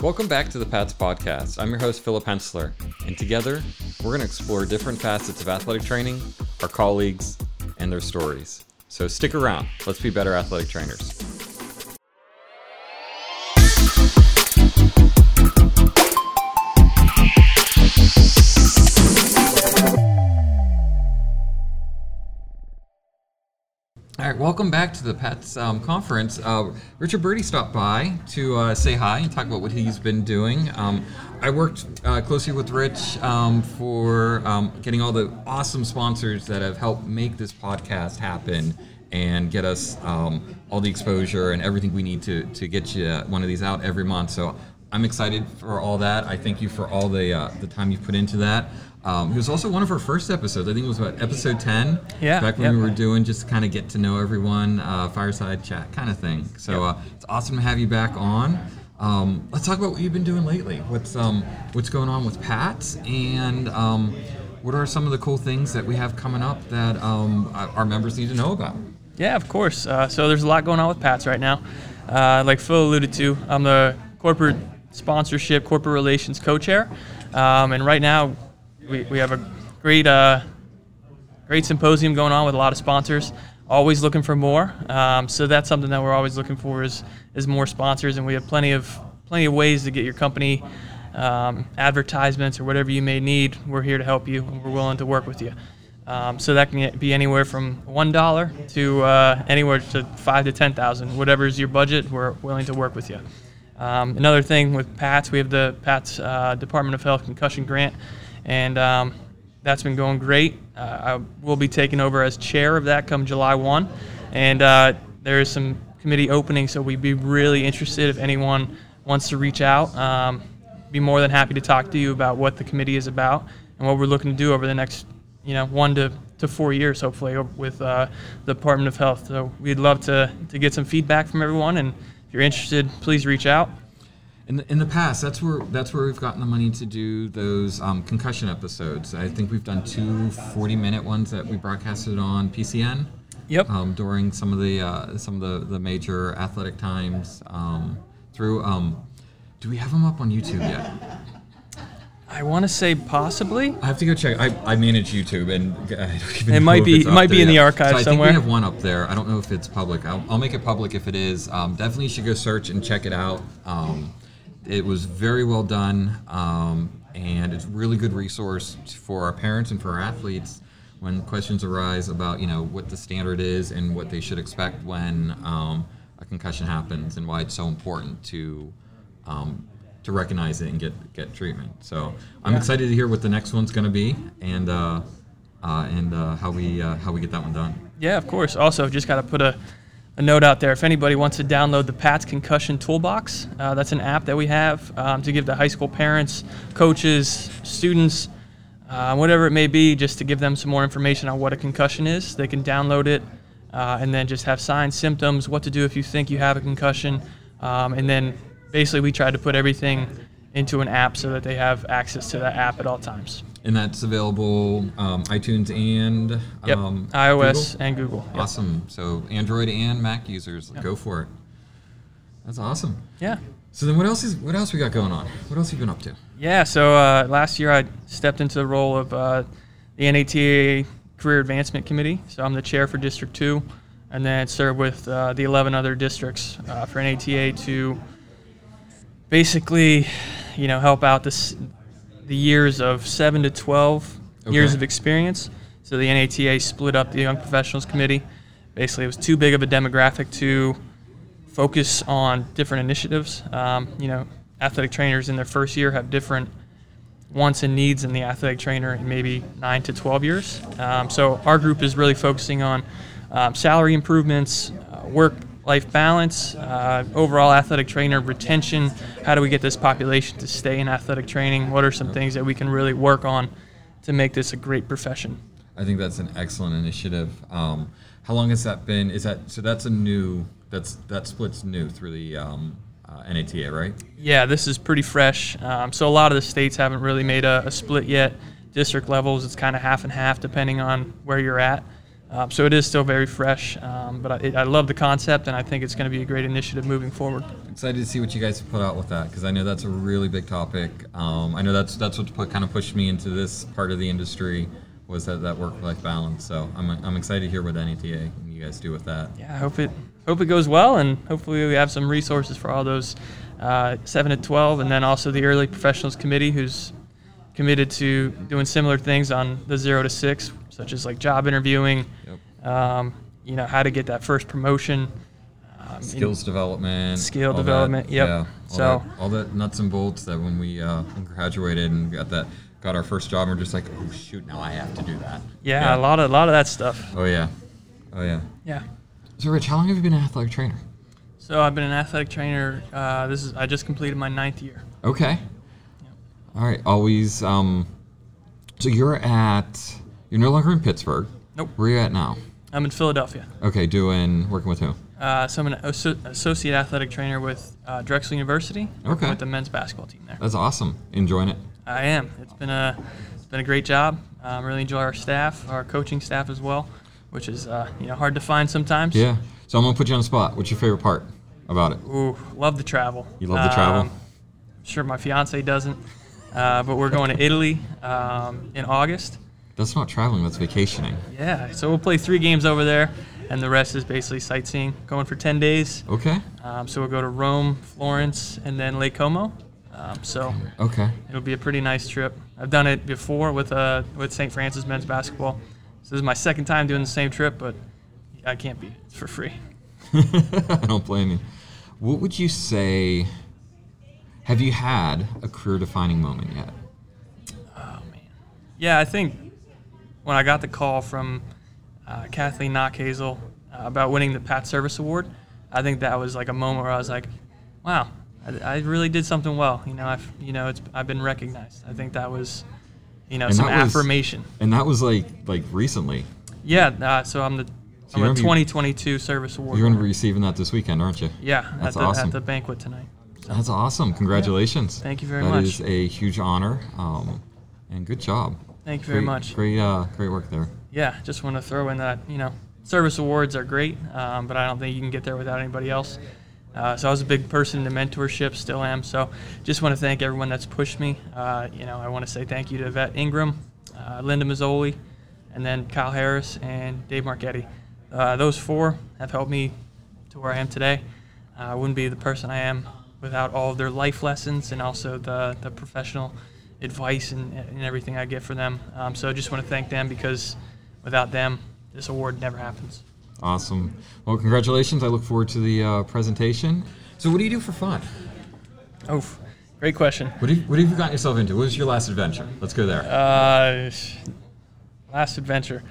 Welcome back to the Pats Podcast. I'm your host, Philip Hensler, and together we're going to explore different facets of athletic training, our colleagues, and their stories. So stick around. Let's be better athletic trainers. Welcome back to the PATS um, conference. Uh, Richard Bertie stopped by to uh, say hi and talk about what he's been doing. Um, I worked uh, closely with Rich um, for um, getting all the awesome sponsors that have helped make this podcast happen and get us um, all the exposure and everything we need to, to get you one of these out every month. So I'm excited for all that. I thank you for all the uh, the time you've put into that. Um, it was also one of our first episodes. I think it was what episode ten. Yeah, Back when yep. we were doing just to kind of get to know everyone, uh, fireside chat kind of thing. So Yep. uh, it's awesome to have you back on. Um, let's talk about what you've been doing lately. What's um what's going on with Pats and um, what are some of the cool things that we have coming up that um, our our members need to know about? Yeah, of course. Uh, so there's a lot going on with Pats right now. Uh, like Phil alluded to, I'm the corporate sponsorship, corporate relations co-chair, um, and right now we, we have a great uh, great symposium going on with a lot of sponsors. Always looking for more. Um, so that's something that we're always looking for is is more sponsors, and we have plenty of plenty of ways to get your company um, advertisements or whatever you may need. We're here to help you, and we're willing to work with you. Um, so that can be anywhere from one dollar to uh, anywhere to five to ten thousand. Whatever is your budget, we're willing to work with you. Um, another thing with PATS, we have the PATS uh, Department of Health concussion grant, and um, that's been going great. Uh, I will be taking over as chair of that come July 1, and uh, there is some committee opening, so we'd be really interested if anyone wants to reach out. Um, be more than happy to talk to you about what the committee is about and what we're looking to do over the next, you know, one to, to four years, hopefully, with uh, the Department of Health. So we'd love to, to get some feedback from everyone, and if you're interested, please reach out. In the, in the past, that's where that's where we've gotten the money to do those um, concussion episodes. I think we've done two 40-minute ones that we broadcasted on PCN. Yep. Um, during some of the uh, some of the, the major athletic times um, through. Um, do we have them up on YouTube yet? I want to say possibly. I have to go check. I, I manage YouTube, and I don't even It know might if be- it's it might be in the archive so I somewhere. think we have one up there. I don't know if it's public. I'll, I'll make it public if it is. Um, definitely, you should go search and check it out. Um, it was very well done, um, and it's really good resource for our parents and for our athletes when questions arise about you know what the standard is and what they should expect when um, a concussion happens and why it's so important to um, to recognize it and get get treatment. So I'm excited to hear what the next one's going to be and uh, uh, and uh, how we uh, how we get that one done. Yeah, of course. Also, just got to put a, a note out there. If anybody wants to download the PATS Concussion Toolbox, uh, that's an app that we have um, to give the high school parents, coaches, students, uh, whatever it may be, just to give them some more information on what a concussion is. They can download it uh, and then just have signs, symptoms, what to do if you think you have a concussion. Um, and then basically, we try to put everything into an app so that they have access to that app at all times. And that's available um, iTunes and Yep, um, iOS Google? and Google. Yep. Awesome. So Android and Mac users, go for it. That's awesome. Yeah. So then, what else is what else we got going on? What else have you been up to? Yeah, so uh, last year I stepped into the role of uh, the NATA Career Advancement Committee. So I'm the chair for District 2, and then serve with uh, the 11 other districts uh, for NATA to basically, you know, help out this, the years of 7 to 12 years of experience. So the NATA split up the Young Professionals Committee. Basically, it was too big of a demographic to focus on different initiatives. Um, you know, athletic trainers in their first year have different wants and needs than the athletic trainer in maybe nine to 12 years. Um, so our group is really focusing on um, salary improvements, uh, work-life balance, uh, overall athletic trainer retention. How do we get this population to stay in athletic training? What are some things that we can really work on to make this a great profession? I think that's an excellent initiative. Um, how long has that been? Is that so? That's a new. That's that split's new through the um, uh, NATA, right? Yeah, this is pretty fresh. Um, so a lot of the states haven't really made a, a split yet. District levels, it's kind of half and half depending on where you're at. Um, so it is still very fresh, um, but I, I love the concept, and I think it's going to be a great initiative moving forward. Excited to see what you guys put out with that because I know that's a really big topic. Um, I know that's that's what put, kind of pushed me into this part of the industry was that, that work-life balance. So I'm, I'm excited to hear what NATA and you guys do with that. Yeah, I hope it hope it goes well, and hopefully we have some resources for all those uh, seven to twelve, and then also the early professionals committee, who's committed to doing similar things on the zero to six, such as like job interviewing, Yep. um, you know, how to get that first promotion. Um, Skills development. Skill all that, development, yep. Yeah. All So- that, all that nuts and bolts that when we uh, graduated and got that got our first job, we're just like, oh shoot, now I have to do that. Yeah, a lot of a lot of that stuff. Oh yeah. Oh yeah. Yeah. So Rich, how long have you been an athletic trainer? So I've been an athletic trainer. Uh, this is I just completed my ninth year. Okay. All right. Always. Um, so you're at. You're no longer in Pittsburgh. Nope. Where are you at now? I'm in Philadelphia. Okay. Doing working with who? Uh, so I'm an asso- associate athletic trainer with uh, Drexel University. Okay. With the men's basketball team there. That's awesome. Enjoying it. I am. It's been a it's been a great job. Um, really enjoy our staff, our coaching staff as well, which is uh, you know hard to find sometimes. Yeah. So I'm gonna put you on the spot. What's your favorite part about it? Ooh, love the travel. You love the travel? Um, I'm sure, my fiance doesn't, uh, but we're going to Italy um, in August. That's not traveling. That's vacationing. Yeah, so we'll play three games over there, and the rest is basically sightseeing. Going for ten days. Okay. Um, so we'll go to Rome, Florence, and then Lake Como. Um, so Okay. it'll be a pretty nice trip. I've done it before with uh, with St. Francis men's basketball. So this is my second time doing the same trip, but I can't beat it. It's for free. I don't blame you. What would you say? Have you had a career-defining moment yet? Oh man. Yeah, I think when I got the call from uh, Kathleen Knockhazel uh, about winning the Pat Service Award, I think that was like a moment where I was like, "Wow, I, I really did something well." You know, I've you know it's I've been recognized. I think that was, you know, And some that was- affirmation. And that was like like recently. Yeah. Uh, so I'm the I'm a gonna be- 2022 Service Award. You're going to be receiving that this weekend, aren't you? Yeah, That's at the, awesome. at the banquet tonight. So, That's awesome. Congratulations. Thank you very That much. is a huge honor. Um, and good job. Thank you very great, much. Great, uh, great work there. Yeah, just want to throw in that you know service awards are great, um, but I don't think you can get there without anybody else. Uh, so I was a big person into mentorship, still am. So just want to thank everyone that's pushed me. Uh, you know, I want to say thank you to Vet Ingram, uh, Linda Mazzoli, and then Kyle Harris and Dave Marchetti. Uh, those four have helped me to where I am today. Uh, I wouldn't be the person I am without all of their life lessons and also the, the professional advice and, and everything I get from them. Um, so I just want to thank them because without them, this award never happens. Awesome. Well, congratulations. I look forward to the uh, presentation. So, what do you do for fun? Oh, great question. What have, what have you gotten yourself into? What was your last adventure? Let's go there. Uh, last adventure.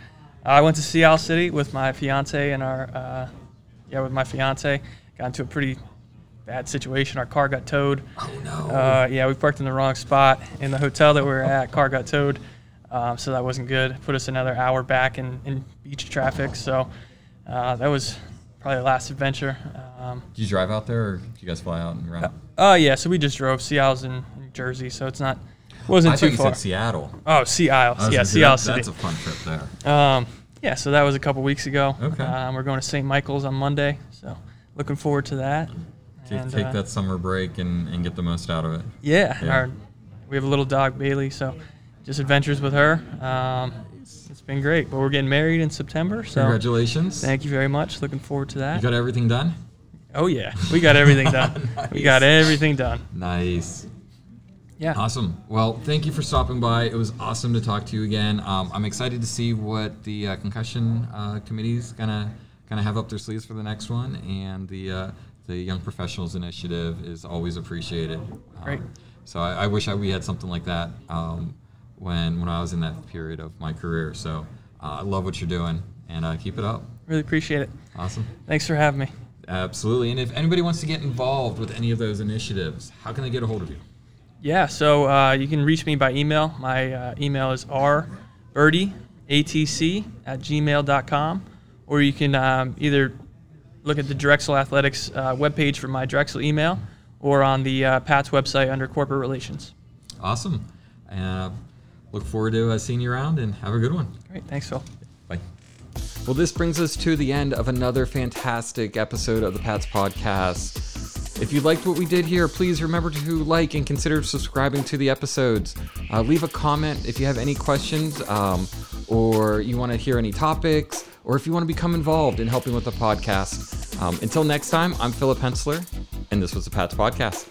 I went to Sea Isle City with my fiance and our, uh, yeah, with my fiance. Got into a pretty bad situation. Our car got towed. oh, no. Uh, yeah, we parked in the wrong spot in the hotel that we were at. Car got towed, um, so that wasn't good. Put us another hour back in, in beach traffic. So uh, that was probably the last adventure. Um, did you drive out there or did you guys fly out and run? oh yeah, so we just drove. Sea Isle's in, in Jersey, so it's not I wasn't thought too you far. said Seattle. oh, Sea Isle. Yeah, gonna Sea Isle City. That's a fun trip there. Um, yeah, so that was a couple weeks ago. Okay. Um, we're going to St. Michael's on Monday, so looking forward to that. Take, And, take uh, that summer break and, and get the most out of it. Yeah, Yeah. Our, we have a little dog Bailey, so just adventures with her. Um, it's been great, but we're getting married in September, so Congratulations. thank you very much. Looking forward to You that. got everything done? Oh yeah, we got everything done. We got everything done. Nice. Yeah. Awesome. Well, thank you for stopping by. It was awesome to talk to you again. Um, I'm excited to see what the uh, concussion uh, committee's gonna gonna have up their sleeves for the next one, and the uh, the Young Professionals Initiative is always appreciated. Great. Um, so I, I wish I, we had something like that um, when when I was in that period of my career. So uh, I love what you're doing, and uh, keep it up. Really appreciate it. Awesome. Thanks for having me. Absolutely. And if anybody wants to get involved with any of those initiatives, how can they get a hold of you? Yeah, so uh, you can reach me by email. My uh, email is rbertieatc at gmail.com, or you can um, either look at the Drexel Athletics uh, webpage for my Drexel email or on the uh, Pat's website under corporate relations. Awesome. Uh, look forward to uh, seeing you around and have a good one. Great, thanks, Phil. Bye. Well, this brings us to the end of another fantastic episode of the Pats Podcast. If you liked what we did here, please remember to like and consider subscribing to the episodes. Uh, leave a comment if you have any questions um, or you want to hear any topics or if you want to become involved in helping with the podcast. Um, until next time, I'm Philip Hensler, and this was the Pats Podcast.